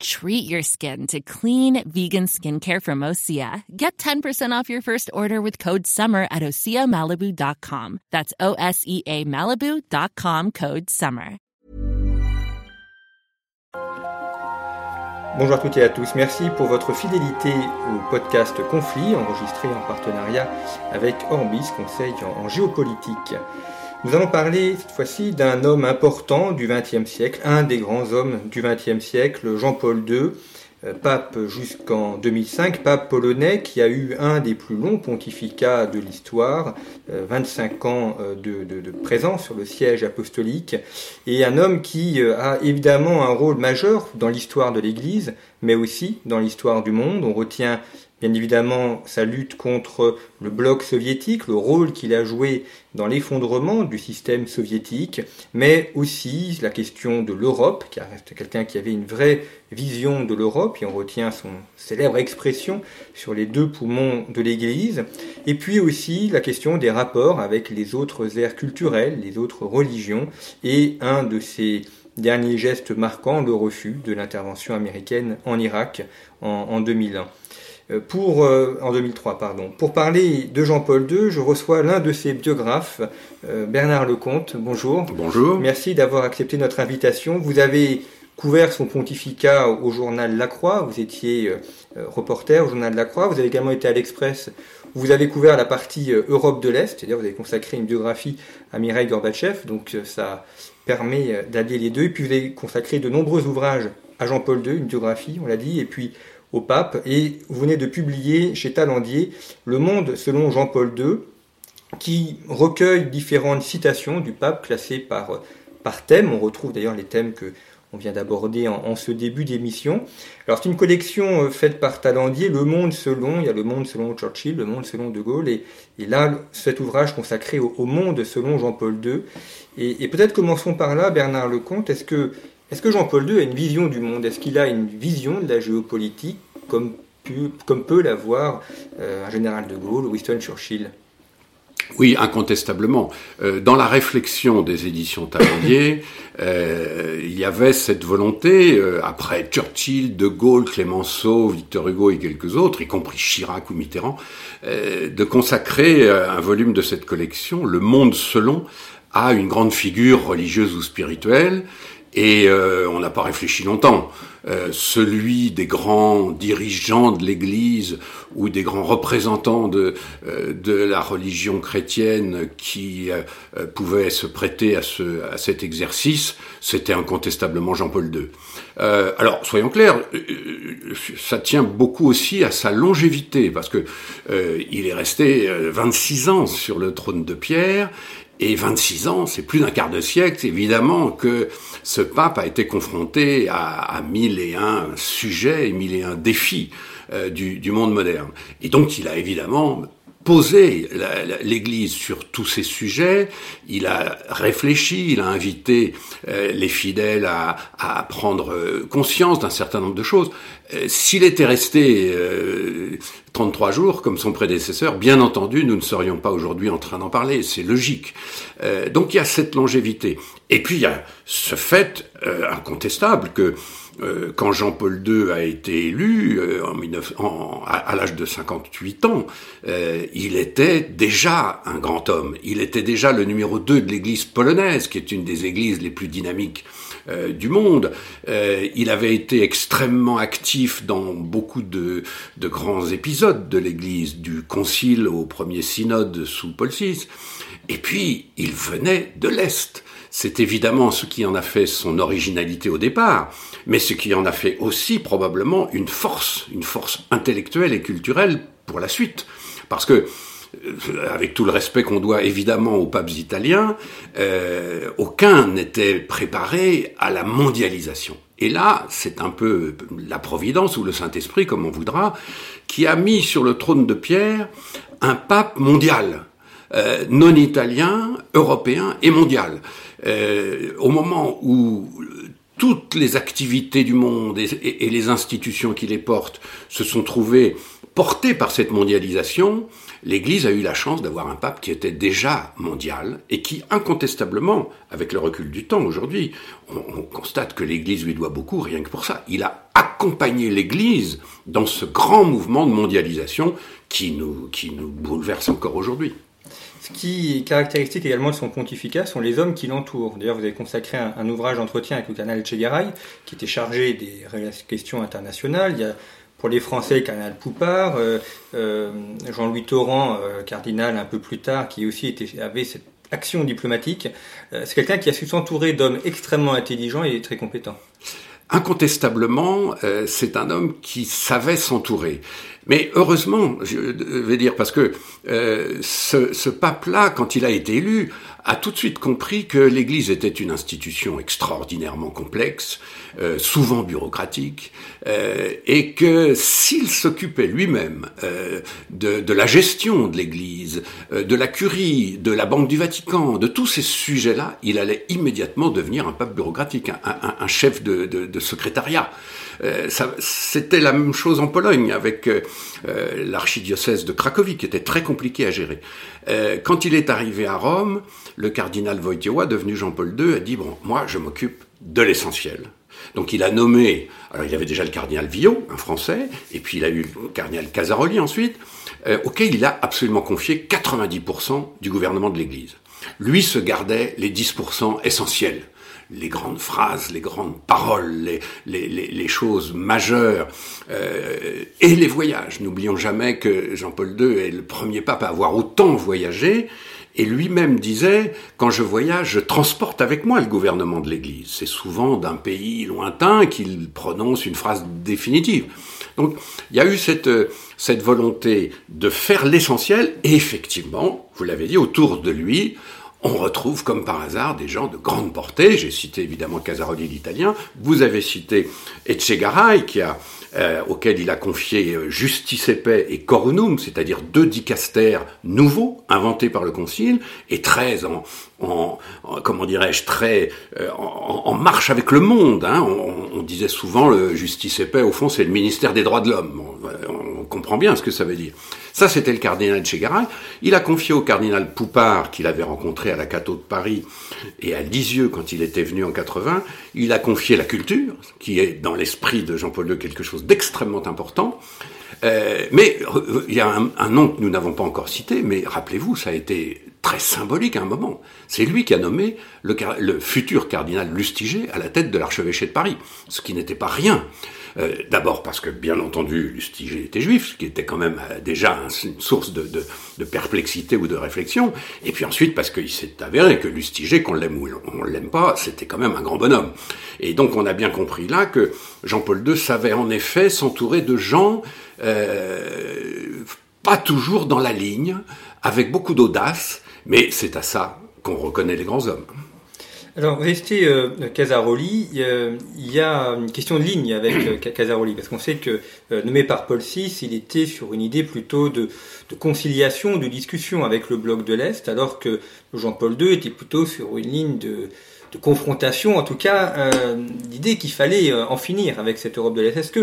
Treat your skin to clean vegan skincare from Osea. Get 10% off your first order with code SUMMER at OseaMalibu.com. That's O S E A Malibu.com code SUMMER. Bonjour à toutes et à tous. Merci pour votre fidélité au podcast Conflit, enregistré en partenariat avec Orbis, conseil en, en géopolitique. Nous allons parler cette fois-ci d'un homme important du XXe siècle, un des grands hommes du XXe siècle, Jean-Paul II, euh, pape jusqu'en 2005, pape polonais qui a eu un des plus longs pontificats de l'histoire, 25 euh, ans euh, de, de, présence sur le siège apostolique, et un homme qui a évidemment un rôle majeur dans l'histoire de l'Église, mais aussi dans l'histoire du monde. On retient bien évidemment sa lutte contre le bloc soviétique, le rôle qu'il a joué dans l'effondrement du système soviétique, mais aussi la question de l'Europe, car reste quelqu'un qui avait une vraie vision de l'Europe, et on retient son célèbre expression sur les deux poumons de l'Église, et puis aussi la question des rapports avec les autres aires culturelles, les autres religions, et un de ces derniers gestes marquants, le refus de l'intervention américaine en Irak en, en 2001. Euh, pour, euh, en 2003, pardon. Pour parler de Jean-Paul II, je reçois l'un de ses biographes, euh, Bernard Lecomte. Bonjour. Bonjour. Merci d'avoir accepté notre invitation. Vous avez couvert son pontificat au journal La Croix. Vous étiez reporter au journal La Croix. Vous avez également été à l'Express. Vous avez couvert la partie Europe de l'Est, c'est-à-dire vous avez consacré une biographie à Mireille Gorbatchev, donc ça permet d'allier les deux. Et puis vous avez consacré de nombreux ouvrages à Jean-Paul II, une biographie, on l'a dit, et puis pape et vous venez de publier chez Talandier Le Monde selon Jean-Paul II qui recueille différentes citations du pape classées par, par thème. On retrouve d'ailleurs les thèmes que on vient d'aborder en, ce début d'émission. Alors c'est une collection euh, faite par Talandier, Le Monde selon, il y a Le Monde selon Churchill, Le Monde selon De Gaulle, et, là cet ouvrage consacré au, Monde selon Jean-Paul II. Et, peut-être commençons par là, Bernard Lecomte, est-ce que est-ce que Jean-Paul II a une vision du monde? Est-ce qu'il a une vision de la géopolitique? Comme, peut l'avoir euh, un général de Gaulle Winston Churchill oui, incontestablement. Euh, dans la réflexion des éditions Talandier, euh, il y avait cette volonté, après Churchill, De Gaulle, Clémenceau, Victor Hugo et quelques autres, y compris Chirac ou Mitterrand, de consacrer un volume de cette collection, Le Monde selon, à une grande figure religieuse ou spirituelle, et euh, on n'a pas réfléchi longtemps. Euh, celui des grands dirigeants de l'Église ou des grands représentants de, euh, de la religion chrétienne qui pouvaient se prêter à, ce, à cet exercice, c'était incontestablement Jean-Paul II. alors, soyons clairs, ça tient beaucoup aussi à sa longévité, parce que il est resté 26 ans sur le trône de Pierre, et 26 ans, c'est plus d'un quart de siècle, évidemment, que ce pape a été confronté à, à mille et un sujets et mille et un défis euh, du, du, monde moderne. Et donc, il a évidemment posé l'Église sur tous ces sujets, il a réfléchi, il a invité euh, les fidèles à, à prendre euh, conscience d'un certain nombre de choses. Euh, s'il était resté 33 jours comme son prédécesseur, bien entendu, nous ne serions pas aujourd'hui en train d'en parler, c'est logique. donc il y a cette longévité. Et puis il y a ce fait incontestable que euh, quand Jean-Paul II a été élu euh, en à, l'âge de 58 ans, euh, il était déjà un grand homme. Il était déjà le numéro 2 de l'Église polonaise, qui est une des églises les plus dynamiques du monde. il avait été extrêmement actif dans beaucoup de, de grands épisodes de l'Église, du Concile au premier synode sous Paul VI. Et puis, il venait de l'Est. C'est évidemment ce qui en a fait son originalité au départ, mais ce qui en a fait aussi probablement une force, une force intellectuelle et culturelle pour la suite. Parce que euh, avec tout le respect qu'on doit évidemment aux papes italiens, euh, aucun n'était préparé à la mondialisation. Et là, c'est un peu la Providence ou le Saint-Esprit, comme on voudra, qui a mis sur le trône de Pierre un pape mondial, euh, non italien, européen et mondial. euh, au moment où toutes les activités du monde et, les institutions qui les portent se sont trouvées portées par cette mondialisation, l'Église a eu la chance d'avoir un pape qui était déjà mondial et qui, incontestablement, avec le recul du temps aujourd'hui, on, constate que l'Église lui doit beaucoup rien que pour ça. Il a accompagné l'Église dans ce grand mouvement de mondialisation qui nous, qui nous bouleverse encore aujourd'hui. Ce qui est caractéristique également de son pontificat sont les hommes qui l'entourent. D'ailleurs, vous avez consacré un, ouvrage d'entretien avec le canal Chegaray, qui était chargé des questions internationales. Il y a pour les Français, le cardinal Poupard, euh, euh, Jean-Louis Torrent, euh, cardinal un peu plus tard, qui aussi avait cette action diplomatique. c'est quelqu'un qui a su s'entourer d'hommes extrêmement intelligents et très compétents. Incontestablement, c'est un homme qui savait s'entourer. Mais heureusement, je vais dire, parce que euh, ce, ce pape-là, quand il a été élu, a tout de suite compris que l'Église était une institution extraordinairement complexe, euh, souvent bureaucratique, euh, et que s'il s'occupait lui-même euh, de, de, la gestion de l'Église, euh, de la curie, de la Banque du Vatican, de tous ces sujets-là, il allait immédiatement devenir un pape bureaucratique, un, un, un chef de, de, de secrétariat. Euh, c'était la même chose en Pologne avec euh, l'archidiocèse de Cracovie, qui était très compliqué à gérer. quand il est arrivé à Rome, le cardinal Wojtyła, devenu Jean-Paul II, a dit, bon, moi je m'occupe de l'essentiel. Donc il a nommé, alors il avait déjà le cardinal Villot, un Français, et puis il a eu le cardinal Casaroli ensuite, euh, auquel il a absolument confié 90% du gouvernement de l'Église. Lui se gardait les 10% essentiels, les grandes phrases, les grandes paroles, les, les, les, choses majeures, euh, et les voyages. N'oublions jamais que Jean-Paul II est le premier pape à avoir autant voyagé, et lui-même disait, quand je voyage, je transporte avec moi le gouvernement de l'Église. C'est souvent d'un pays lointain qu'il prononce une phrase définitive. Donc il y a eu cette, cette volonté de faire l'essentiel, et effectivement, vous l'avez dit, autour de lui, on retrouve comme par hasard des gens de grande portée. J'ai cité évidemment Casaroli l'italien, vous avez cité Etchegaray qui a euh, auquel il a confié euh, Justice et Paix et Corunum, c'est-à-dire deux dicastères nouveaux inventés par le Concile et très en, en, comment dirais-je très euh, en, marche avec le monde. Hein. On, disait souvent le Justice et Paix au fond c'est le ministère des droits de l'homme. Comprend bien ce que ça veut dire. Ça c'était le cardinal Chegaray. Il a confié au cardinal Poupard qu'il avait rencontré à la Cateau de Paris et à Lisieux quand il était venu en 80. Il a confié la culture qui est dans l'esprit de Jean-Paul II quelque chose d'extrêmement important. Euh, mais euh, il y a un, un nom que nous n'avons pas encore cité, mais rappelez-vous, ça a été très symbolique à un moment. C'est lui qui a nommé le, le, futur cardinal Lustiger à la tête de l'archevêché de Paris, ce qui n'était pas rien. Euh, D'abord parce que, bien entendu, Lustiger était juif, ce qui était quand même euh, déjà une source de, de, de, perplexité ou de réflexion, et puis ensuite parce qu'il s'est avéré que Lustiger, qu'on l'aime ou on l'aime pas, c'était quand même un grand bonhomme. Et donc on a bien compris là que Jean-Paul II savait en effet s'entourer de gens euh, pas toujours dans la ligne, avec beaucoup d'audace, mais c'est à ça qu'on reconnaît les grands hommes. Alors, restez euh, Casaroli, euh, il y a une question de ligne avec euh, Casaroli, parce qu'on sait que, euh, nommé par Paul VI, il était sur une idée plutôt de, de conciliation, de discussion avec le bloc de l'Est, alors que Jean-Paul II était plutôt sur une ligne de, de confrontation, en tout cas, euh, l'idée qu'il fallait en finir avec cette Europe de l'Est. Est-ce que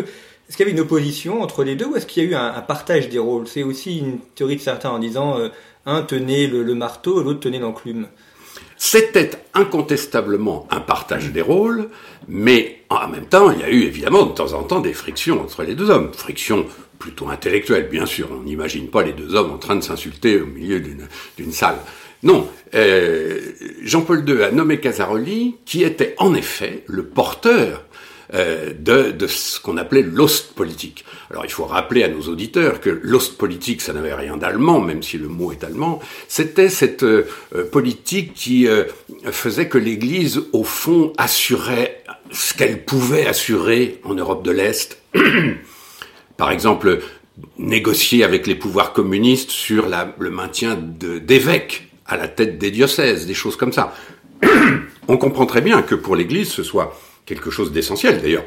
est-ce qu'il y avait une opposition entre les deux ou est-ce qu'il y a eu un, un partage des rôles? C'est aussi une théorie de certains en disant un tenait le, le marteau, l'autre tenait l'enclume. C'était incontestablement un partage des rôles, mais en même temps, il y a eu évidemment de temps en temps des frictions entre les deux hommes. Frictions plutôt intellectuelles, bien sûr. On n'imagine pas les deux hommes en train de s'insulter au milieu d'une salle. Non, euh, Jean-Paul II a nommé Casaroli, qui était en effet le porteur euh, de, ce qu'on appelait l'Ostpolitik. Alors il faut rappeler à nos auditeurs que l'Ostpolitik, ça n'avait rien d'allemand, même si le mot est allemand, c'était cette euh, politique qui euh, faisait que l'Église, au fond, assurait ce qu'elle pouvait assurer en Europe de l'Est. Par exemple, négocier avec les pouvoirs communistes sur le maintien d'évêques à la tête des diocèses, des choses comme ça. On comprend très bien que pour l'Église, ce soit quelque chose d'essentiel. D'ailleurs,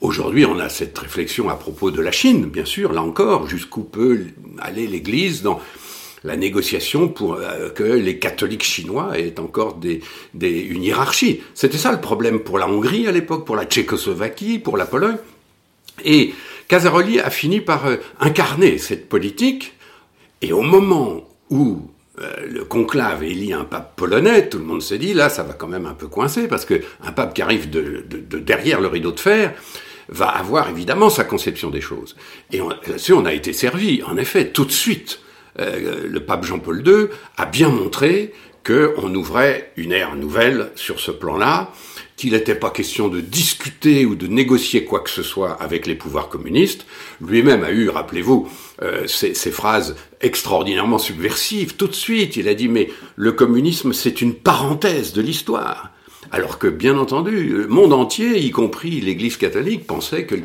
aujourd'hui, on a cette réflexion à propos de la Chine, bien sûr, là encore, jusqu'où peut aller l'Église dans la négociation pour euh, que les catholiques chinois aient encore des, des, une hiérarchie. C'était ça le problème pour la Hongrie à l'époque, pour la Tchécoslovaquie, pour la Pologne. Et Casaroli a fini par euh, incarner cette politique. Et au moment où le conclave élit un pape polonais, tout le monde s'est dit, là, ça va quand même un peu coincer, parce que un pape qui arrive de, de, derrière le rideau de fer va avoir évidemment sa conception des choses. Et là-dessus, on a été servi. En effet, tout de suite, euh, le pape Jean-Paul II a bien montré qu'on ouvrait une ère nouvelle sur ce plan-là, qu'il n'était pas question de discuter ou de négocier quoi que ce soit avec les pouvoirs communistes. Lui-même a eu, rappelez-vous, euh, ces, ces, phrases extraordinairement subversives. Tout de suite, il a dit, mais le communisme, c'est une parenthèse de l'histoire. Alors que, bien entendu, le monde entier, y compris l'Église catholique, pensait que le,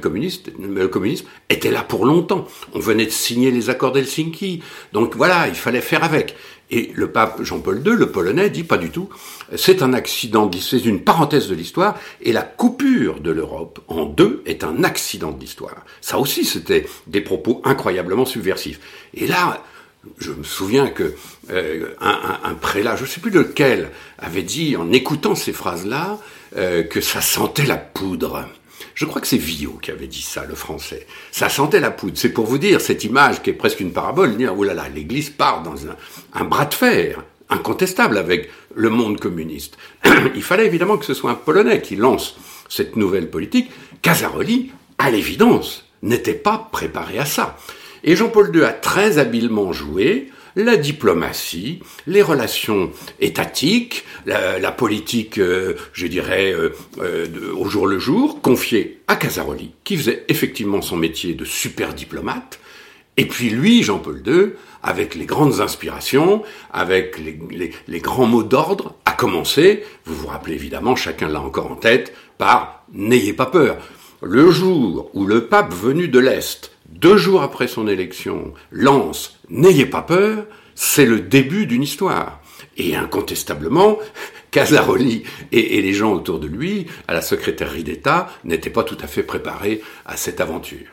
le communisme était là pour longtemps. On venait de signer les accords d'Helsinki. Donc voilà, il fallait faire avec. Et le pape Jean-Paul II, le polonais, dit pas du tout. C'est un accident, c'est une parenthèse de l'histoire, et la coupure de l'Europe en deux est un accident de l'histoire. Ça aussi, c'était des propos incroyablement subversifs. Et là, je me souviens que euh, un, prélat, je ne sais plus lequel, avait dit en écoutant ces phrases-là euh, que ça sentait la poudre. Je crois que c'est Villot qui avait dit ça, le français. Ça sentait la poudre. C'est pour vous dire cette image qui est presque une parabole. Dire, oh là l'Église part dans un, un bras de fer incontestable avec le monde communiste. Il fallait évidemment que ce soit un Polonais qui lance cette nouvelle politique. Casaroli, à l'évidence, n'était pas préparé à ça. Et Jean-Paul II a très habilement joué la diplomatie, les relations étatiques, la, politique, euh, je dirais, euh, euh, au jour le jour, confiée à Casaroli, qui faisait effectivement son métier de super diplomate, et puis lui, Jean-Paul II, avec les grandes inspirations, avec les, les grands mots d'ordre, a commencé, vous vous rappelez évidemment, chacun l'a encore en tête, par N'ayez pas peur. Le jour où le pape venu de l'Est deux jours après son élection, lance N'ayez pas peur, c'est le début d'une histoire. Et incontestablement, Casaroli et, les gens autour de lui, à la secrétairerie d'État, n'étaient pas tout à fait préparés à cette aventure.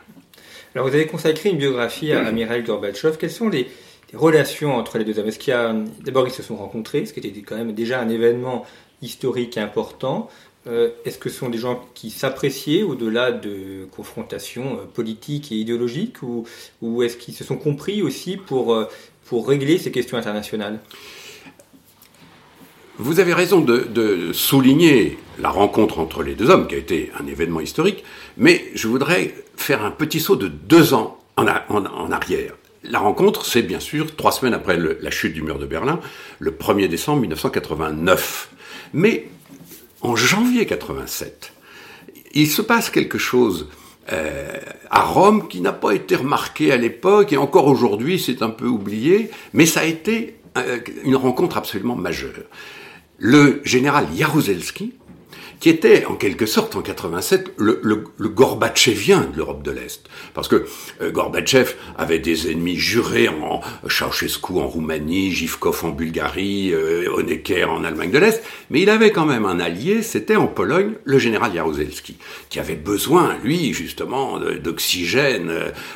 Alors vous avez consacré une biographie à Amiral Gorbatchev. Quelles sont les, relations entre les deux hommes? Est-ce qu'il y a d'abord ils se sont rencontrés, ce qui était quand même déjà un événement historique important. Euh, est-ce que ce sont des gens qui s'appréciaient au-delà de confrontations euh, politiques et idéologiques ou, est-ce qu'ils se sont compris aussi pour, euh, pour régler ces questions internationales? Vous avez raison de, souligner la rencontre entre les deux hommes, qui a été un événement historique, mais je voudrais faire un petit saut de deux ans en, en, arrière. La rencontre, c'est bien sûr trois semaines après la chute du mur de Berlin, le 1er décembre 1989. Mais en janvier 87, il se passe quelque chose euh, à Rome qui n'a pas été remarqué à l'époque et encore aujourd'hui c'est un peu oublié, mais ça a été euh, une rencontre absolument majeure. Le général Jaruzelski, qui était en quelque sorte en 87 le, le, le Gorbatchevien de l'Europe de l'Est. Parce que euh, Gorbatchev avait des ennemis jurés en Ceausescu en Roumanie, Givkov en Bulgarie, euh, Honecker en Allemagne de l'Est, mais il avait quand même un allié, c'était en Pologne le général Jaruzelski, qui avait besoin, lui, justement, d'oxygène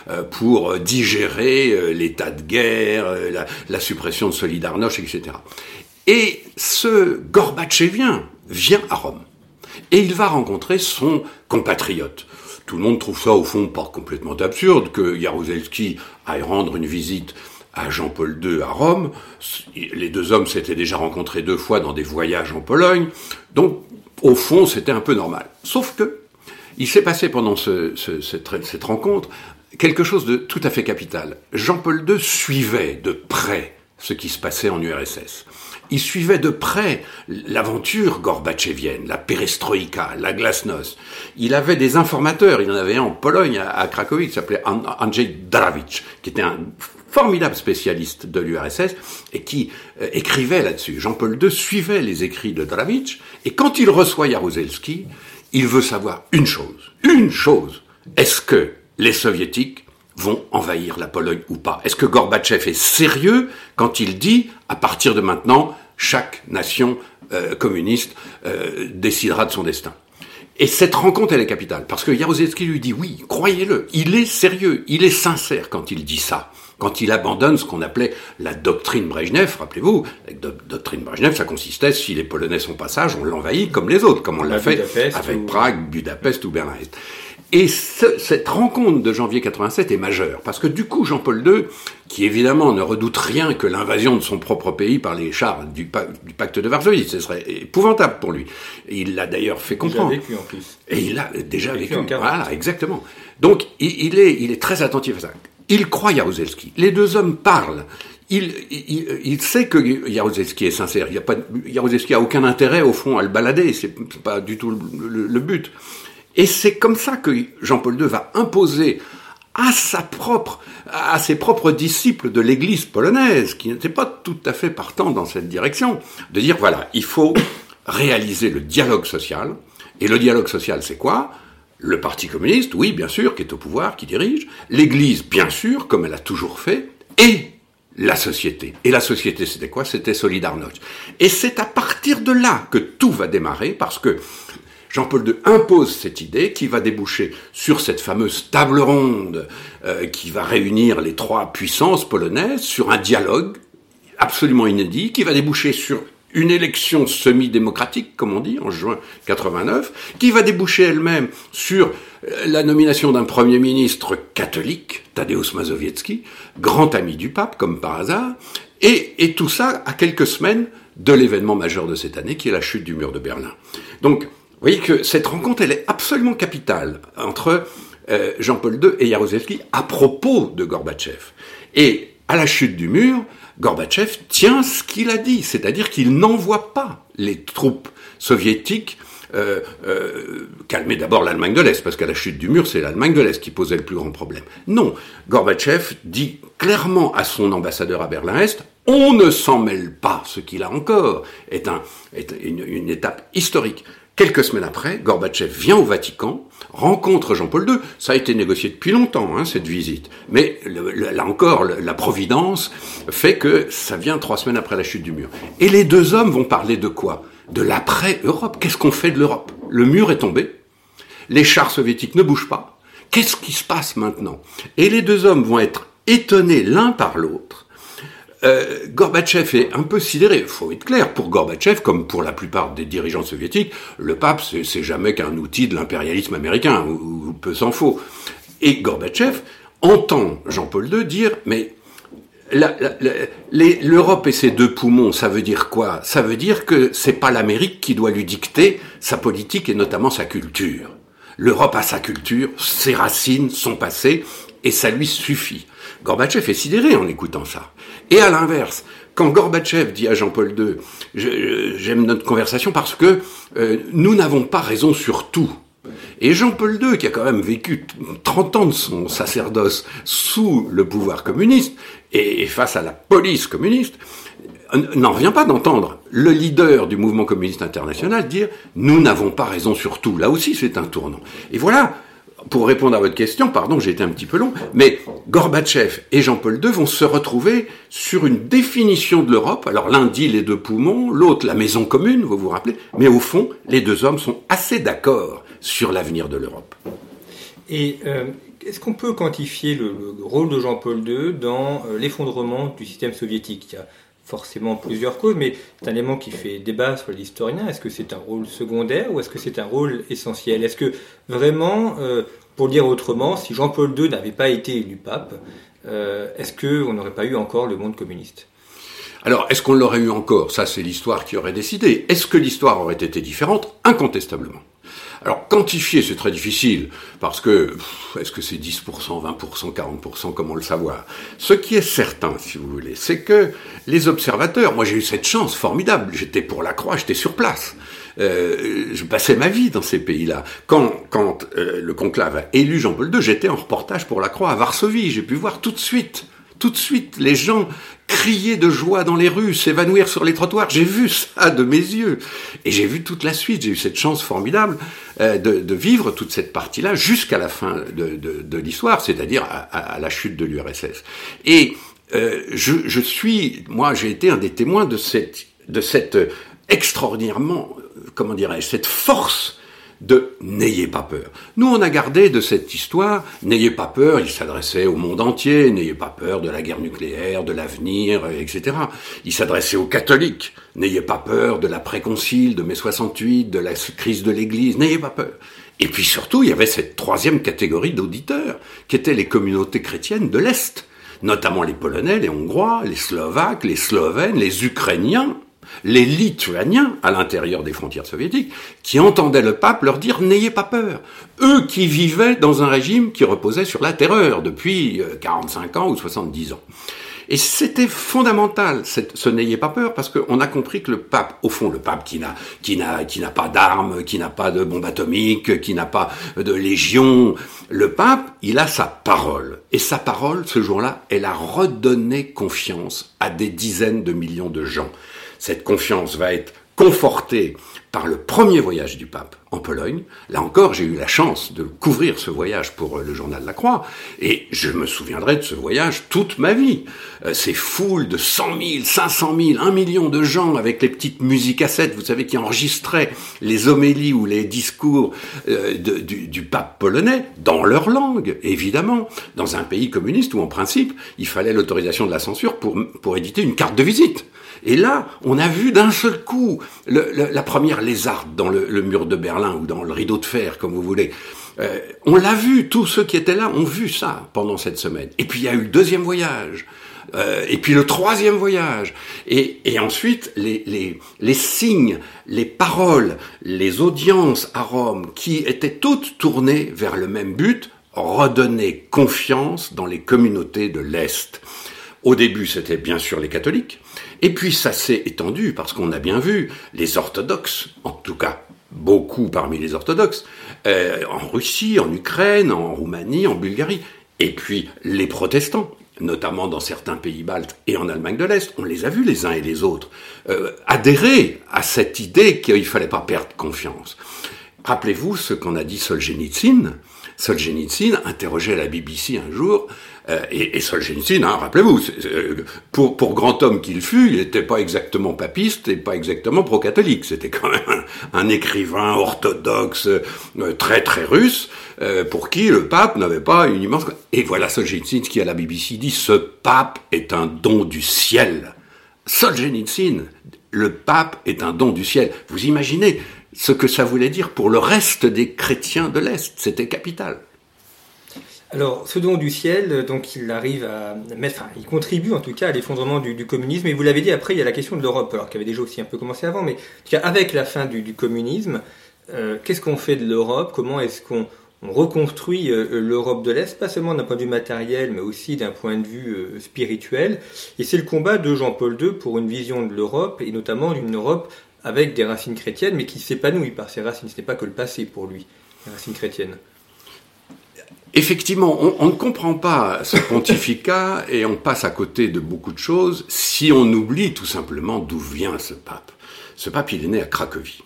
euh, pour digérer euh, l'état de guerre, la, la suppression de Solidarność, etc. Et ce Gorbatchevien vient à Rome et il va rencontrer son compatriote. Tout le monde trouve ça au fond pas complètement absurde que Jaruzelski aille rendre une visite à Jean-Paul II à Rome. Les deux hommes s'étaient déjà rencontrés deux fois dans des voyages en Pologne. Donc, au fond, c'était un peu normal. Sauf que, il s'est passé pendant cette, cette rencontre quelque chose de tout à fait capital. Jean-Paul II suivait de près ce qui se passait en URSS il suivait de près l'aventure gorbatchevienne, la perestroïka, la glasnost. Il avait des informateurs, il en avait un en Pologne, à, Cracovie, qui s'appelait Andrzej Drawicz, qui était un formidable spécialiste de l'URSS et qui euh, écrivait là-dessus. Jean-Paul II suivait les écrits de Drawicz et quand il reçoit Jaruzelski, il veut savoir une chose, une chose. Est-ce que les soviétiques vont envahir la Pologne ou pas Est-ce que Gorbatchev est sérieux quand il dit, à partir de maintenant, chaque nation euh, communiste euh, décidera de son destin? Et cette rencontre, elle est capitale, parce que Jaruzelski lui dit oui, croyez-le, il est sérieux, il est sincère quand il dit ça. quand il abandonne ce qu'on appelait la doctrine Brejnev, rappelez-vous, la doctrine Brejnev, ça consistait, si les Polonais sont passage, on l'envahit comme les autres, comme on l'a fait avec Prague, Budapest ou Berlin-Est. Et cette rencontre de janvier 87 est majeure, parce que du coup, Jean-Paul II, qui évidemment ne redoute rien que l'invasion de son propre pays par les chars du, pacte de Varsovie, ce serait épouvantable pour lui. Il l'a d'ailleurs fait comprendre. Déjà vécu en plus. Et il l'a déjà vécu. voilà, exactement. Donc, il, est, il est très attentif à ça. Il croit Jaruzelski. Les deux hommes parlent. Il, il, il, sait que Jaruzelski est sincère. Il y a pas, Jaruzelski a aucun intérêt au fond à le balader. C'est pas du tout le but. Et c'est comme ça que Jean-Paul II va imposer à sa propre, à ses propres disciples de l'Église polonaise, qui n'étaient pas tout à fait partants dans cette direction, de dire voilà, il faut réaliser le dialogue social. Et le dialogue social, c'est quoi? Le Parti communiste, oui, bien sûr, qui est au pouvoir, qui dirige. L'Église, bien sûr, comme elle a toujours fait. Et la société. Et la société, c'était quoi? C'était Solidarność. Et c'est à partir de là que tout va démarrer, parce que Jean-Paul II impose cette idée qui va déboucher sur cette fameuse table ronde euh, qui va réunir les trois puissances polonaises sur un dialogue absolument inédit qui va déboucher sur une élection semi-démocratique, comme on dit, en juin 89, qui va déboucher elle-même sur euh, la nomination d'un premier ministre catholique, Tadeusz Mazowiecki, grand ami du pape, comme par hasard, et, et tout ça à quelques semaines de l'événement majeur de cette année, qui est la chute du mur de Berlin. Donc, vous voyez que cette rencontre, elle est absolument capitale entre euh, Jean-Paul II et Jaruzelski à propos de Gorbatchev. Et à la chute du mur, Gorbatchev tient ce qu'il a dit, c'est-à-dire qu'il n'envoie pas les troupes soviétiques euh, euh, calmer d'abord l'Allemagne de l'Est, parce qu'à la chute du mur, c'est l'Allemagne de l'Est qui posait le plus grand problème. Non, Gorbatchev dit clairement à son ambassadeur à Berlin-Est, on ne s'en mêle pas, ce qu'il a encore est, un, est une étape historique. Quelques semaines après, Gorbatchev vient au Vatican, rencontre Jean-Paul II. Ça a été négocié depuis longtemps, hein, cette visite. Mais là encore, la providence fait que ça vient trois semaines après la chute du mur. Et les deux hommes vont parler de quoi? De l'après-Europe. Qu'est-ce qu'on fait de l'Europe? Le mur est tombé. Les chars soviétiques ne bougent pas. Qu'est-ce qui se passe maintenant? Et les deux hommes vont être étonnés l'un par l'autre euh, Gorbatchev est un peu sidéré. Faut être clair, pour Gorbatchev, comme pour la plupart des dirigeants soviétiques, le pape, c'est jamais qu'un outil de l'impérialisme américain, ou, peu s'en faut. Et Gorbatchev entend Jean-Paul II dire, mais l'Europe et ses deux poumons, ça veut dire quoi? Ça veut dire que c'est pas l'Amérique qui doit lui dicter sa politique et notamment sa culture. L'Europe a sa culture, ses racines, son passé, et ça lui suffit. Gorbatchev est sidéré en écoutant ça. Et à l'inverse, quand Gorbatchev dit à Jean-Paul II, j'aime notre conversation parce que euh, nous n'avons pas raison sur tout. Et Jean-Paul II, qui a quand même vécu 30 ans de son sacerdoce sous le pouvoir communiste et face à la police communiste, n'en revient pas d'entendre le leader du mouvement communiste international dire nous n'avons pas raison sur tout. Là aussi, c'est un tournant. Et voilà pour répondre à votre question, pardon, j'ai été un petit peu long, mais Gorbatchev et Jean-Paul II vont se retrouver sur une définition de l'Europe. Alors l'un dit les deux poumons, l'autre la maison commune, vous vous rappelez, mais au fond, les deux hommes sont assez d'accord sur l'avenir de l'Europe. Et euh, est-ce qu'on peut quantifier le, rôle de Jean-Paul II dans euh, l'effondrement du système soviétique? Forcément plusieurs causes, mais c'est un élément qui fait débat sur l'historien. Est-ce que c'est un rôle secondaire ou est-ce que c'est un rôle essentiel? Est-ce que vraiment, euh, pour dire autrement, si Jean-Paul II n'avait pas été élu pape, euh, est-ce qu'on n'aurait pas eu encore le monde communiste? Alors, est-ce qu'on l'aurait eu encore? Ça, c'est l'histoire qui aurait décidé. Est-ce que l'histoire aurait été différente? Incontestablement. Alors quantifier, c'est très difficile, parce que est-ce que c'est 10%, 20%, 40%, comment le savoir? Ce qui est certain, si vous voulez, c'est que les observateurs, moi j'ai eu cette chance formidable, j'étais pour la Croix, j'étais sur place. Euh, je passais ma vie dans ces pays-là. Quand, quand euh, le conclave a élu Jean-Paul II, j'étais en reportage pour la Croix à Varsovie. J'ai pu voir tout de suite tout de suite, les gens criaient de joie dans les rues, s'évanouir sur les trottoirs. J'ai vu ça de mes yeux. Et j'ai vu toute la suite. J'ai eu cette chance formidable euh, de, vivre toute cette partie-là jusqu'à la fin de, l'histoire, c'est-à-dire à, la chute de l'URSS. Et euh, je, suis, moi, j'ai été un des témoins de cette, de cette extraordinairement, comment dirais-je, cette force de N'ayez pas peur. Nous, on a gardé de cette histoire, N'ayez pas peur, il s'adressait au monde entier, N'ayez pas peur de la guerre nucléaire, de l'avenir, etc. Il s'adressait aux catholiques, N'ayez pas peur de la préconcile de mai 68, de la crise de l'Église, N'ayez pas peur. Et puis surtout, il y avait cette troisième catégorie d'auditeurs, qui étaient les communautés chrétiennes de l'Est, notamment les Polonais, les Hongrois, les Slovaques, les Slovènes, les Ukrainiens, les Lituaniens à l'intérieur des frontières soviétiques, qui entendaient le pape leur dire n'ayez pas peur. Eux qui vivaient dans un régime qui reposait sur la terreur depuis 45 euh, ans ou 70 ans. Et c'était fondamental, ce n'ayez pas peur, parce qu'on a compris que le pape, au fond, le pape qui n'a, qui n'a, qui n'a pas d'armes, qui n'a pas de bombes atomiques, qui n'a pas de légion, le pape, il a sa parole. Et sa parole, ce jour-là, elle a redonné confiance à des dizaines de millions de gens. Cette confiance va être confortée par le premier voyage du pape en Pologne. Là encore, j'ai eu la chance de couvrir ce voyage pour euh, le journal La Croix, et je me souviendrai de ce voyage toute ma vie. Euh, ces foules de 100 000, 500 000, 1 million de gens avec les petites musiques cassettes, vous savez, qui enregistraient les homélies ou les discours euh, du, du pape polonais dans leur langue, évidemment, dans un pays communiste où en principe, il fallait l'autorisation de la censure pour, pour éditer une carte de visite. Et là, on a vu d'un seul coup la première lézarde dans le, mur de Berlin ou dans le rideau de fer, comme vous voulez. Euh, on l'a vu, tous ceux qui étaient là ont vu ça pendant cette semaine. Et puis il y a eu le deuxième voyage. Euh, et puis le troisième voyage, et, ensuite les, les, les, signes, les paroles, les audiences à Rome, qui étaient toutes tournées vers le même but, redonner confiance dans les communautés de l'Est. Au début, c'était bien sûr les catholiques, et puis ça s'est étendu parce qu'on a bien vu les orthodoxes, en tout cas beaucoup parmi les orthodoxes, euh, en Russie, en Ukraine, en Roumanie, en Bulgarie, et puis les protestants, notamment dans certains pays baltes et en Allemagne de l'Est, on les a vus les uns et les autres, euh, adhérer à cette idée qu'il ne fallait pas perdre confiance. Rappelez-vous ce qu'en a dit Solzhenitsyn. Solzhenitsyn interrogeait la BBC un jour euh, et, et Solzhenitsyn, hein, rappelez-vous, euh, pour, grand homme qu'il fut, il n'était pas exactement papiste et pas exactement pro-catholique. C'était quand même un, écrivain orthodoxe euh, très très russe, pour qui le pape n'avait pas une immense... Et voilà Solzhenitsyn qui à la BBC dit, ce pape est un don du ciel. Solzhenitsyn, le pape est un don du ciel. Vous imaginez ce que ça voulait dire pour le reste des chrétiens de l'Est. C'était capital. Alors, ce don du ciel, donc il arrive à mettre, enfin, il contribue en tout cas à l'effondrement du, communisme. Et vous l'avez dit, après, il y a la question de l'Europe, alors qui avait déjà aussi un peu commencé avant, mais en tout cas, avec la fin du, communisme, euh, qu'est-ce qu'on fait de l'Europe? Comment est-ce qu'on reconstruit euh, l'Europe de l'Est, pas seulement d'un point de vue matériel, mais aussi d'un point de vue euh, spirituel Et c'est le combat de Jean-Paul II pour une vision de l'Europe, et notamment d'une Europe avec des racines chrétiennes, mais qui s'épanouit par ces racines. Ce n'est pas que le passé pour lui, les racines chrétiennes. Effectivement, on, ne comprend pas ce pontificat et on passe à côté de beaucoup de choses si on oublie tout simplement d'où vient ce pape. Ce pape, il est né à Cracovie.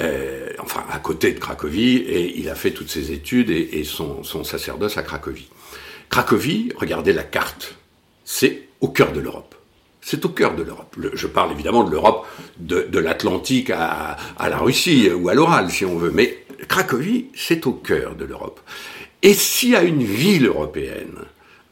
Euh, enfin, à côté de Cracovie, et il a fait toutes ses études et, son, sacerdoce à Cracovie. Cracovie, regardez la carte, c'est au cœur de l'Europe. C'est au cœur de l'Europe. Je parle évidemment de l'Europe de, l'Atlantique à, à, la Russie ou à l'Oral, si on veut. Mais Cracovie, c'est au cœur de l'Europe. Et s'il y a une ville européenne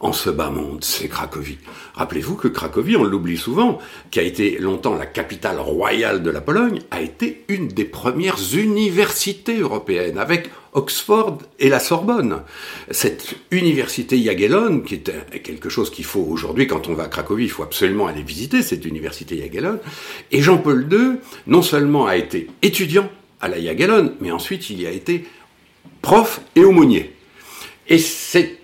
en ce bas monde, c'est Cracovie. Rappelez-vous que Cracovie, on l'oublie souvent, qui a été longtemps la capitale royale de la Pologne, a été une des premières universités européennes, avec Oxford et la Sorbonne. Cette université Jagellonne, qui est quelque chose qu'il faut aujourd'hui, quand on va à Cracovie, il faut absolument aller visiter cette université Jagellonne. Et Jean-Paul II, non seulement a été étudiant à la Jagellonne, mais ensuite il y a été prof et aumônier. Et c'est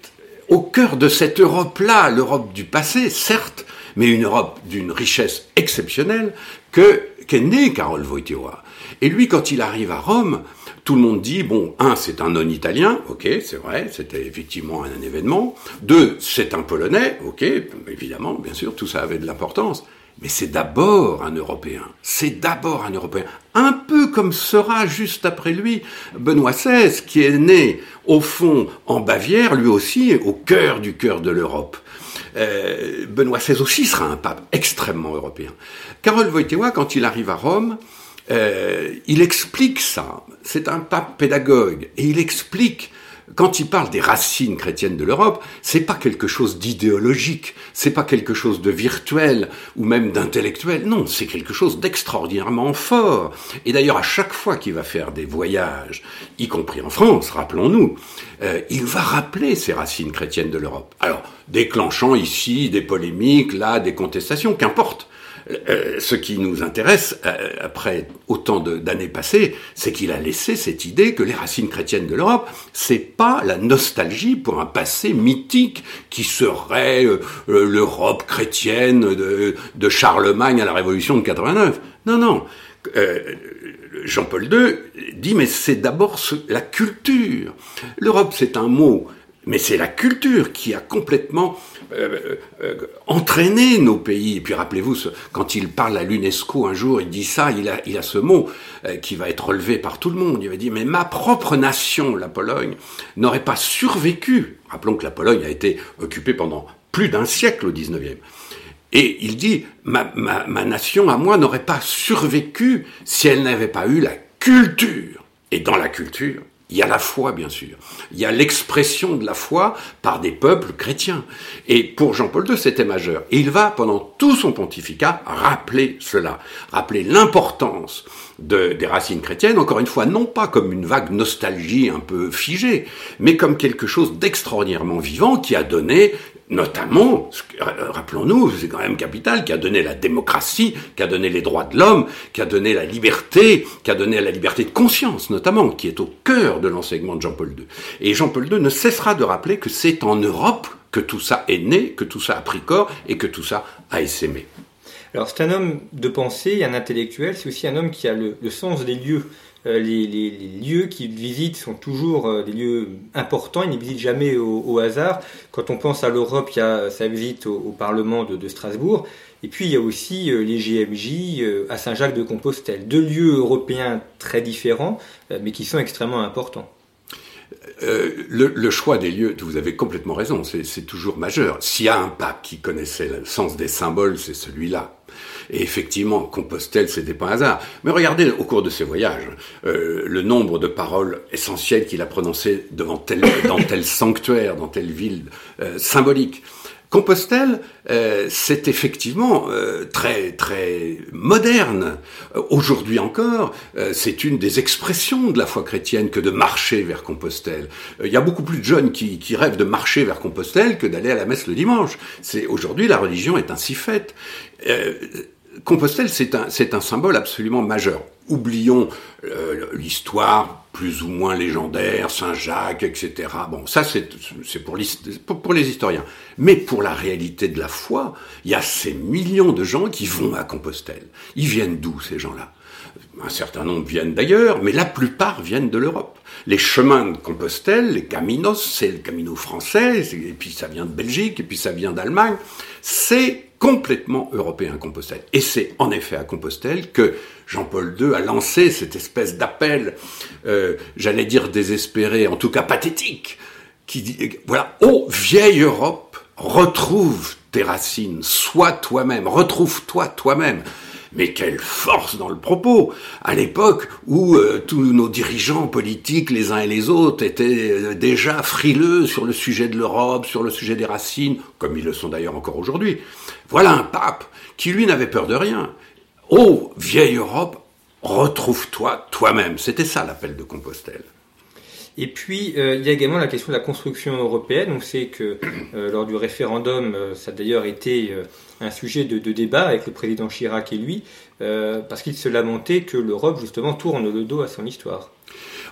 au cœur de cette Europe-là, l'Europe du passé, certes, mais une Europe d'une richesse exceptionnelle, que qu'est né Karol Wojtyła. Et lui, quand il arrive à Rome, tout le monde dit, bon, un, c'est un non-italien, ok, c'est vrai, c'était effectivement un événement. Deux, c'est un Polonais, ok, évidemment, bien sûr, tout ça avait de l'importance. Mais c'est d'abord un Européen. C'est d'abord un Européen. Un peu comme sera juste après lui Benoît XVI, qui est né au fond en Bavière, lui aussi au cœur du cœur de l'Europe. Euh, Benoît XVI aussi sera un pape extrêmement européen. Karol Wojtyła, quand il arrive à Rome, euh, il explique ça. C'est un pape pédagogue et il explique quand il parle des racines chrétiennes de l'Europe, c'est pas quelque chose d'idéologique, c'est pas quelque chose de virtuel ou même d'intellectuel. Non, c'est quelque chose d'extraordinairement fort. Et d'ailleurs, à chaque fois qu'il va faire des voyages, y compris en France, rappelons-nous, euh, il va rappeler ces racines chrétiennes de l'Europe. Alors, déclenchant ici des polémiques, là des contestations, qu'importe. Euh, ce qui nous intéresse, euh, après autant d'années passées, c'est qu'il a laissé cette idée que les racines chrétiennes de l'Europe, c'est pas la nostalgie pour un passé mythique qui serait euh, l'Europe chrétienne de, de, Charlemagne à la Révolution de 89. Non, non. Jean-Paul II dit mais c'est d'abord la culture. L'Europe, c'est un mot mais c'est la culture qui a complètement euh, euh, entraîné nos pays. Et puis rappelez-vous, quand il parle à l'UNESCO un jour, il dit ça, il a, il a ce mot euh, qui va être relevé par tout le monde. Il va dire, mais ma propre nation, la Pologne, n'aurait pas survécu. Rappelons que la Pologne a été occupée pendant plus d'un siècle au 19e. Et il dit, ma, ma, ma nation à moi n'aurait pas survécu si elle n'avait pas eu la culture. Et dans la culture, il y a la foi, bien sûr. Il y a l'expression de la foi par des peuples chrétiens. Et pour Jean-Paul II, c'était majeur. Il va, pendant tout son pontificat, rappeler cela, rappeler l'importance de, des racines chrétiennes, encore une fois, non pas comme une vague nostalgie un peu figée, mais comme quelque chose d'extraordinairement vivant qui a donné notamment, rappelons-nous, c'est quand même capital, qui a donné la démocratie, qui a donné les droits de l'homme, qui a donné la liberté, qui a donné la liberté de conscience, notamment, qui est au cœur de l'enseignement de Jean-Paul II. Et Jean-Paul II ne cessera de rappeler que c'est en Europe que tout ça est né, que tout ça a pris corps et que tout ça a essaimé. Alors c'est un homme de pensée, un intellectuel, c'est aussi un homme qui a le, sens des lieux. Euh, les, lieux qu'il visite sont toujours euh, des lieux importants, il ne visite jamais au, hasard. Quand on pense à l'Europe, il y a sa visite au, Parlement de, Strasbourg, et puis il y a aussi euh, les GMJ à Saint-Jacques de Compostelle. Deux lieux européens très différents, mais qui sont extrêmement importants. le, choix des lieux, vous avez complètement raison, c'est toujours majeur. S'il y a un pape qui connaissait le sens des symboles, c'est celui-là. Et effectivement, Compostelle, c'était pas un hasard. Mais regardez au cours de ses voyages, euh, le nombre de paroles essentielles qu'il a prononcées devant tel, dans tel sanctuaire, dans telle ville euh, symbolique. Compostelle, euh, c'est effectivement euh, très très moderne. Aujourd'hui encore, euh, c'est une des expressions de la foi chrétienne que de marcher vers Compostelle. Il y a beaucoup plus de jeunes qui, qui rêvent de marcher vers Compostelle que d'aller à la messe le dimanche. C'est aujourd'hui la religion est ainsi faite. Compostelle, c'est un, un symbole absolument majeur. Oublions euh, l'histoire plus ou moins légendaire, Saint-Jacques, etc. Bon, ça c'est, c'est pour, pour, les historiens. Mais pour la réalité de la foi, il y a ces millions de gens qui vont à Compostelle. Ils viennent d'où ces gens-là? Un certain nombre viennent d'ailleurs, mais la plupart viennent de l'Europe. Les chemins de Compostelle, les caminos, c'est le camino français, et puis ça vient de Belgique, et puis ça vient d'Allemagne. C'est complètement européen Compostelle. Et c'est en effet à Compostelle que Jean-Paul II a lancé cette espèce d'appel, euh, j'allais dire désespéré, en tout cas pathétique, qui dit, voilà, oh vieille Europe, retrouve tes racines, sois toi-même, retrouve-toi toi-même. Mais quelle force dans le propos À l'époque où euh, tous nos dirigeants politiques, les uns et les autres, étaient euh, déjà frileux sur le sujet de l'Europe, sur le sujet des racines, comme ils le sont d'ailleurs encore aujourd'hui. Voilà un pape qui, lui, n'avait peur de rien. Oh, vieille Europe, retrouve-toi toi-même. C'était ça l'appel de Compostelle. Et puis, euh, il y a également la question de la construction européenne. On sait que lors du référendum, ça a d'ailleurs été un sujet de, débat avec le président Chirac et lui, euh, parce qu'il se lamentait que l'Europe, justement, tourne le dos à son histoire.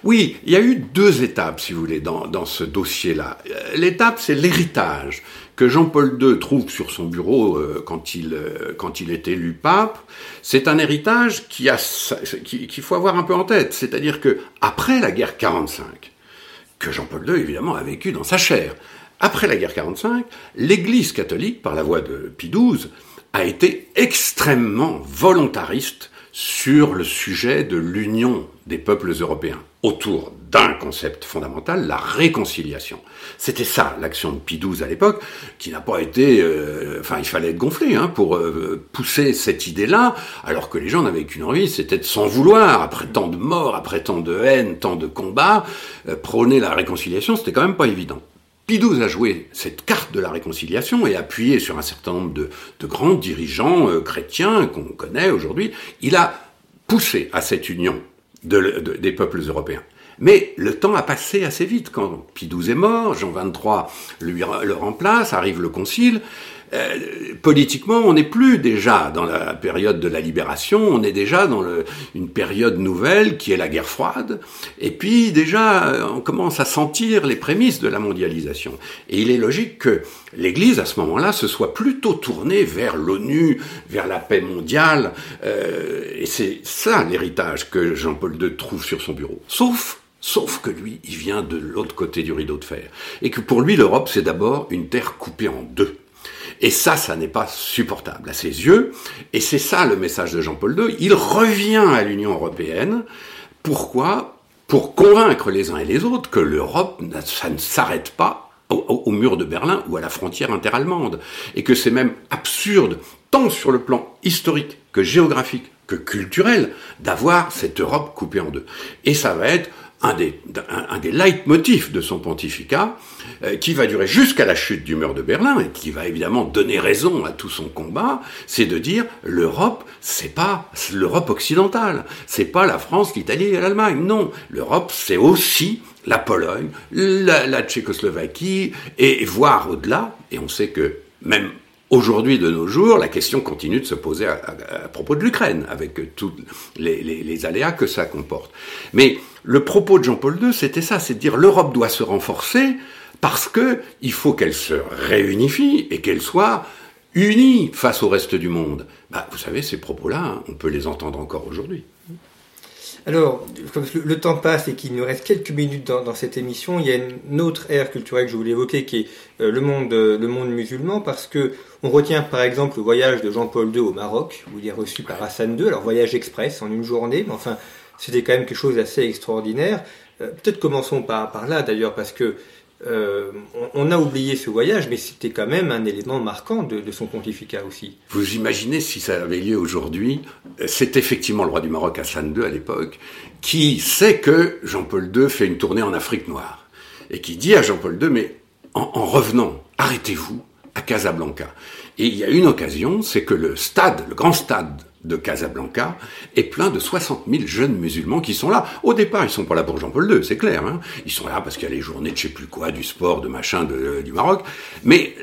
Oui, il y a eu deux étapes, si vous voulez, dans, dans ce dossier-là. L'étape, c'est l'héritage que Jean-Paul II trouve sur son bureau euh, quand, il, euh, quand il est élu pape. C'est un héritage qu'il qui, qui faut avoir un peu en tête. C'est-à-dire que après la guerre 45, que Jean-Paul II, évidemment, a vécu dans sa chair, après la guerre 45, l'Église catholique, par la voix de Pie XII, a été extrêmement volontariste sur le sujet de l'union des peuples européens autour d'un concept fondamental, la réconciliation. C'était ça l'action de Pie XII à l'époque, qui n'a pas été, euh, enfin il fallait être gonflé hein, pour euh, pousser cette idée-là, alors que les gens n'avaient qu'une envie, c'était de s'en vouloir après tant de morts, après tant de haine, tant de combats, euh, prôner la réconciliation, c'était quand même pas évident. Pie XII a joué cette carte de la réconciliation et appuyé sur un certain nombre de, de grands dirigeants chrétiens qu'on connaît aujourd'hui. Il a poussé à cette union des peuples européens. Mais le temps a passé assez vite. Quand Pie XII est mort, Jean XXIII lui, le remplace, arrive le concile. Euh, politiquement, on n'est plus déjà dans la période de la libération, on est déjà dans le, une période nouvelle qui est la guerre froide. Et puis déjà, euh, on commence à sentir les prémices de la mondialisation. Et il est logique que l'Église, à ce moment-là, se soit plutôt tournée vers l'ONU, vers la paix mondiale. Euh, et c'est ça l'héritage que Jean-Paul II trouve sur son bureau. Sauf Sauf que lui, il vient de l'autre côté du rideau de fer. Et que pour lui, l'Europe, c'est d'abord une terre coupée en deux. Et ça, ça n'est pas supportable à ses yeux. Et c'est ça le message de Jean-Paul II. Il revient à l'Union européenne. Pourquoi? Pour convaincre les uns et les autres que l'Europe, ça ne s'arrête pas au, mur de Berlin ou à la frontière interallemande. Et que c'est même absurde, tant sur le plan historique que géographique que culturel, d'avoir cette Europe coupée en deux. Et ça va être un des, un, des leitmotifs de son pontificat, euh, qui va durer jusqu'à la chute du mur de Berlin et qui va évidemment donner raison à tout son combat, c'est de dire l'Europe, c'est pas l'Europe occidentale, c'est pas la France, l'Italie et l'Allemagne, non, l'Europe c'est aussi la Pologne, la, Tchécoslovaquie et, voire au-delà, et on sait que même Aujourd'hui, de nos jours, la question continue de se poser à, propos de l'Ukraine, avec tous les, les, aléas que ça comporte. Mais le propos de Jean-Paul II, c'était ça, c'est de dire l'Europe doit se renforcer parce que il faut qu'elle se réunifie et qu'elle soit unie face au reste du monde. Bah, vous savez, ces propos-là, hein, on peut les entendre encore aujourd'hui. Alors, comme le temps passe et qu'il nous reste quelques minutes dans, cette émission, il y a une autre ère culturelle que je voulais évoquer qui est euh, le monde, euh, le monde musulman, parce que on retient par exemple le voyage de Jean-Paul II au Maroc, où il est reçu par Hassan II, alors voyage express en une journée, mais enfin c'était quand même quelque chose d'assez extraordinaire. Euh, peut-être commençons par, là d'ailleurs, parce que euh, on, a oublié ce voyage, mais c'était quand même un élément marquant de, son pontificat aussi. Vous imaginez si ça avait lieu aujourd'hui C'est effectivement le roi du Maroc, Hassan II à l'époque, qui sait que Jean-Paul II fait une tournée en Afrique noire et qui dit à Jean-Paul II mais en revenant, arrêtez-vous à Casablanca. Et il y a une occasion, c'est que le stade, le grand stade de Casablanca est plein de 60 000 jeunes musulmans qui sont là. Au départ, ils sont pas là pour Jean-Paul II, c'est clair. Hein. ils sont là parce qu'il y a les journées de je sais plus quoi, du sport, de machin, de, du Maroc. Mais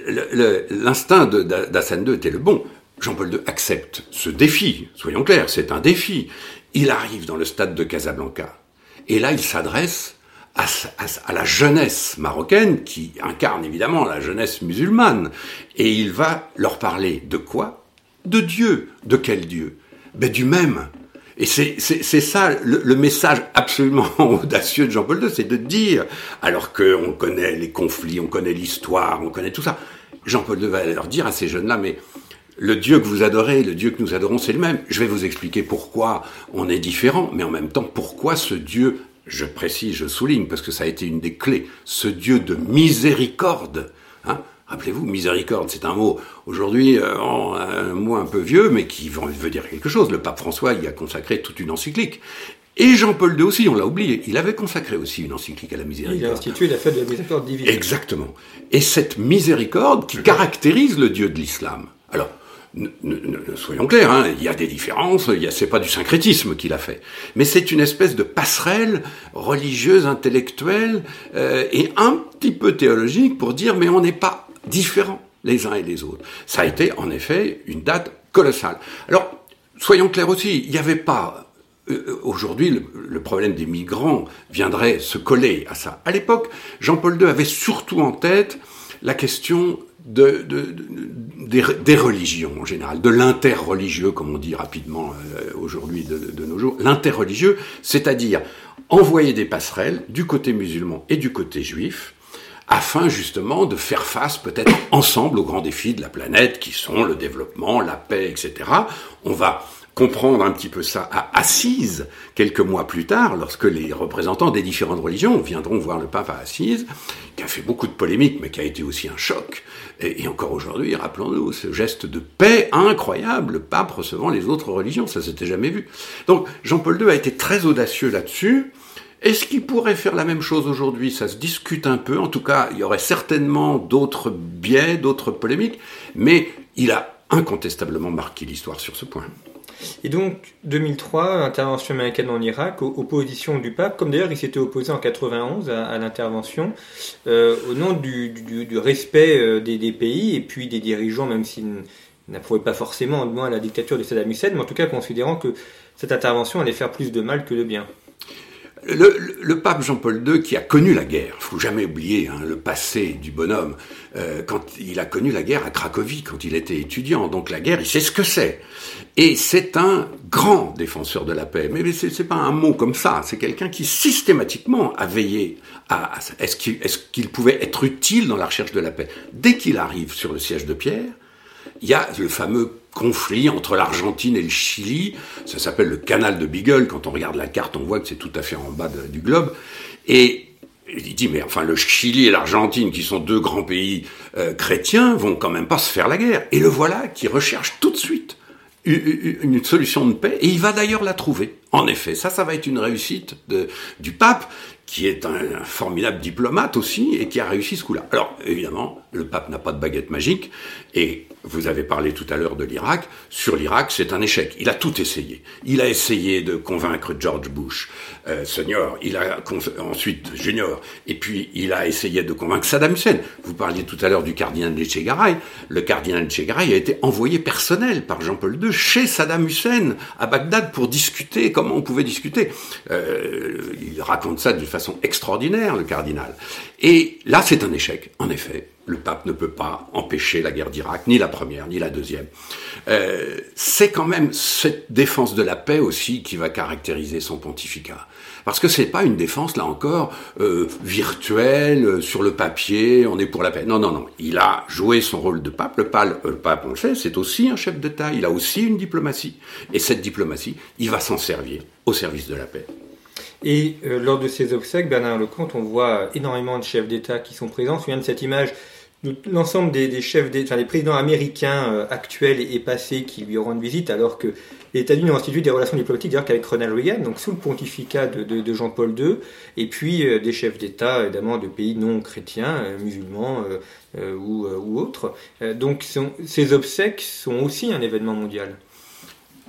l'instinct d'Hassan II était le bon. Jean-Paul II accepte ce défi. Soyons clairs, c'est un défi. Il arrive dans le stade de Casablanca. Et là, il s'adresse à, la jeunesse marocaine qui incarne évidemment la jeunesse musulmane. Et il va leur parler de quoi? De Dieu. De quel Dieu? Ben, Du même. Et c'est ça le, message absolument audacieux de Jean-Paul II, c'est de dire, alors qu'on connaît les conflits, on connaît l'histoire, on connaît tout ça, Jean-Paul II va leur dire à ces jeunes-là, mais le Dieu que vous adorez, le Dieu que nous adorons, c'est le même. Je vais vous expliquer pourquoi on est différent, mais en même temps, pourquoi ce Dieu, je précise, je souligne, parce que ça a été une des clés, ce Dieu de miséricorde, hein, Rappelez-vous, miséricorde, c'est un mot aujourd'hui euh, un mot un peu vieux, mais qui veut dire quelque chose. Le pape François y a consacré toute une encyclique. Et Jean-Paul II aussi, on l'a oublié, il avait consacré aussi une encyclique à la miséricorde. Il a institué la fête de la miséricorde divine. Exactement. Et cette miséricorde qui caractérise le Dieu de l'islam. Alors, soyons clairs, hein, il y a des différences, c'est pas du syncrétisme qu'il a fait, mais c'est une espèce de passerelle religieuse, intellectuelle euh, et un petit peu théologique pour dire mais on n'est pas différents les uns et les autres. Ça a été en effet une date colossale. Alors, soyons clairs aussi, il n'y avait pas euh, aujourd'hui, le, problème des migrants viendrait se coller à ça. À l'époque, Jean-Paul II avait surtout en tête la question de, des, religions en général, de l'interreligieux, comme on dit rapidement euh, aujourd'hui de, de, nos jours. L'interreligieux, c'est-à-dire envoyer des passerelles du côté musulman et du côté juif, afin justement de faire face peut-être ensemble aux grands défis de la planète qui sont le développement, la paix, etc. On va comprendre un petit peu ça à Assise, quelques mois plus tard, lorsque les représentants des différentes religions viendront voir le pape à Assise, qui a fait beaucoup de polémiques, mais qui a été aussi un choc. Et, encore aujourd'hui, rappelons-nous, ce geste de paix incroyable, le pape recevant les autres religions, ça s'était jamais vu. Donc Jean-Paul II a été très audacieux là-dessus. Est-ce qu'il pourrait faire la même chose aujourd'hui? Ça se discute un peu. En tout cas, il y aurait certainement d'autres biais, d'autres polémiques, mais il a incontestablement marqué l'histoire sur ce point. Et donc, 2003, intervention américaine en Irak, opposition du pape, comme d'ailleurs il s'était opposé en 91 à, l'intervention, euh, au nom du, respect euh, des, pays et puis des dirigeants, même s'ils n'approuvaient pas forcément, du moins, la dictature de Saddam Hussein, mais en tout cas considérant que cette intervention allait faire plus de mal que de bien. Le, pape Jean-Paul II, qui a connu la guerre, faut jamais oublier hein, le passé du bonhomme, euh, quand il a connu la guerre à Cracovie, quand il était étudiant. Donc la guerre, il sait ce que c'est. Et c'est un grand défenseur de la paix. Mais, ce c'est pas un mot comme ça. C'est quelqu'un qui systématiquement a veillé à, est-ce qu'il pouvait être utile dans la recherche de la paix? Dès qu'il arrive sur le siège de Pierre, il y a le fameux conflit entre l'Argentine et le Chili. Ça s'appelle le canal de Beagle. Quand on regarde la carte, on voit que c'est tout à fait en bas du globe. Et il dit, mais enfin, le Chili et l'Argentine, qui sont deux grands pays euh, chrétiens, vont quand même pas se faire la guerre. Et le voilà qui recherche tout de suite une solution de paix, et il va d'ailleurs la trouver. En effet, ça, ça va être une réussite de, du pape, qui est un, formidable diplomate aussi, et qui a réussi ce coup-là. Alors, évidemment, le pape n'a pas de baguette magique, et vous avez parlé tout à l'heure de l'Irak. Sur l'Irak, c'est un échec. Il a tout essayé. Il a essayé de convaincre George Bush euh, senior, il a ensuite junior, et puis il a essayé de convaincre Saddam Hussein. Vous parliez tout à l'heure du cardinal Etchegaray. Le cardinal Etchegaray a été envoyé personnel par Jean-Paul II chez Saddam Hussein à Bagdad pour discuter on pouvait discuter. Euh, il raconte ça d'une façon extraordinaire, le cardinal. Et là, c'est un échec, en effet le pape ne peut pas empêcher la guerre d'Irak, ni la première, ni la deuxième. Euh, c'est quand même cette défense de la paix aussi qui va caractériser son pontificat. Parce que c'est pas une défense, là encore, euh, virtuelle, euh, sur le papier, on est pour la paix. Non, non, non. Il a joué son rôle de pape. Le, pape, le pape, on le sait, c'est aussi un chef d'État. Il a aussi une diplomatie. Et cette diplomatie, il va s'en servir au service de la paix. Et lors de ces obsèques, Bernard Lecomte, on voit énormément de chefs d'État qui sont présents. Souviens de cette image l'ensemble des, chefs, des, enfin, des présidents américains euh, actuels et, passés qui lui rendent visite, alors que les États-Unis ont institué des relations diplomatiques d'ailleurs qu'avec Ronald Reagan, donc sous le pontificat de, Jean-Paul II, et puis euh, des chefs d'État évidemment de pays non chrétiens, euh, musulmans ou, ou, autres. donc ces obsèques sont aussi un événement mondial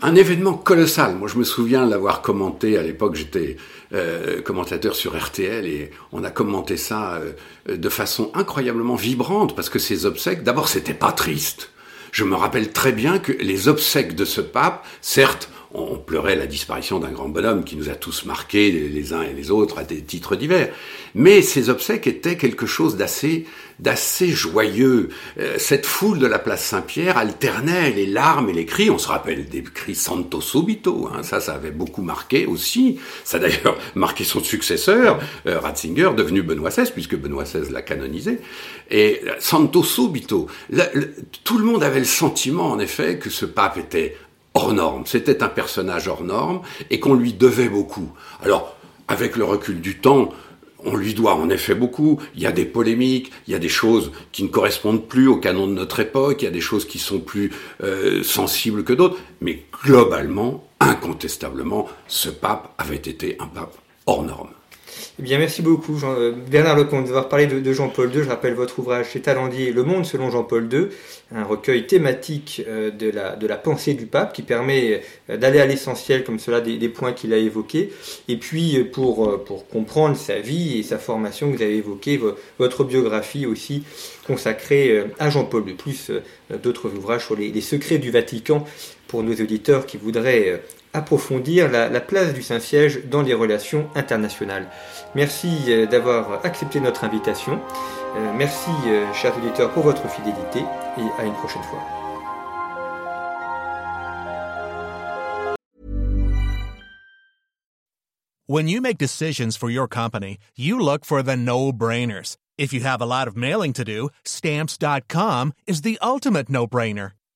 un événement colossal. Moi, je me souviens l'avoir commenté à l'époque. J'étais euh, commentateur sur RTL et on a commenté ça euh, de façon incroyablement vibrante parce que ces obsèques, d'abord, c'était pas triste. Je me rappelle très bien que les obsèques de ce pape, certes, on pleurait la disparition d'un grand bonhomme qui nous a tous marqués les uns et les autres à des titres divers. Mais ces obsèques étaient quelque chose d'assez d'assez joyeux. Euh, cette foule de la place Saint-Pierre alternait les larmes et les cris. On se rappelle des cris Santo Subito. Hein. Ça, ça avait beaucoup marqué aussi. Ça a d'ailleurs marqué son successeur, euh, Ratzinger, devenu Benoît XVI, puisque Benoît XVI l'a canonisé. Et euh, Santo Subito. tout le monde avait le sentiment, en effet, que ce pape était hors norme. C'était un personnage hors norme et qu'on lui devait beaucoup. Alors, avec le recul du temps, on lui doit en effet beaucoup. Il y a des polémiques, il y a des choses qui ne correspondent plus au canon de notre époque, il y a des choses qui sont plus euh, sensibles que d'autres. Mais globalement, incontestablement, ce pape avait été un pape hors norme. Eh bien, merci beaucoup, Jean, euh, Bernard Lecomte, d'avoir parlé de, Jean-Paul II. Je rappelle votre ouvrage chez Talendier, Le Monde selon Jean-Paul II, un recueil thématique euh, de la, pensée du pape qui permet euh, d'aller à l'essentiel, comme cela, des, points qu'il a évoqués. Et puis, pour, comprendre sa vie et sa formation, vous avez évoqué votre biographie aussi consacrée à Jean-Paul II, plus d'autres ouvrages sur les secrets du Vatican pour nos auditeurs qui voudraient approfondir la, place du Saint-Siège dans les relations internationales. Merci euh, d'avoir accepté notre invitation. Euh, merci, euh, chers auditeurs, pour votre fidélité et à une prochaine fois. When you make decisions for your company, you look for the no-brainers. If you have a lot of mailing to do, stamps.com is the ultimate no-brainer.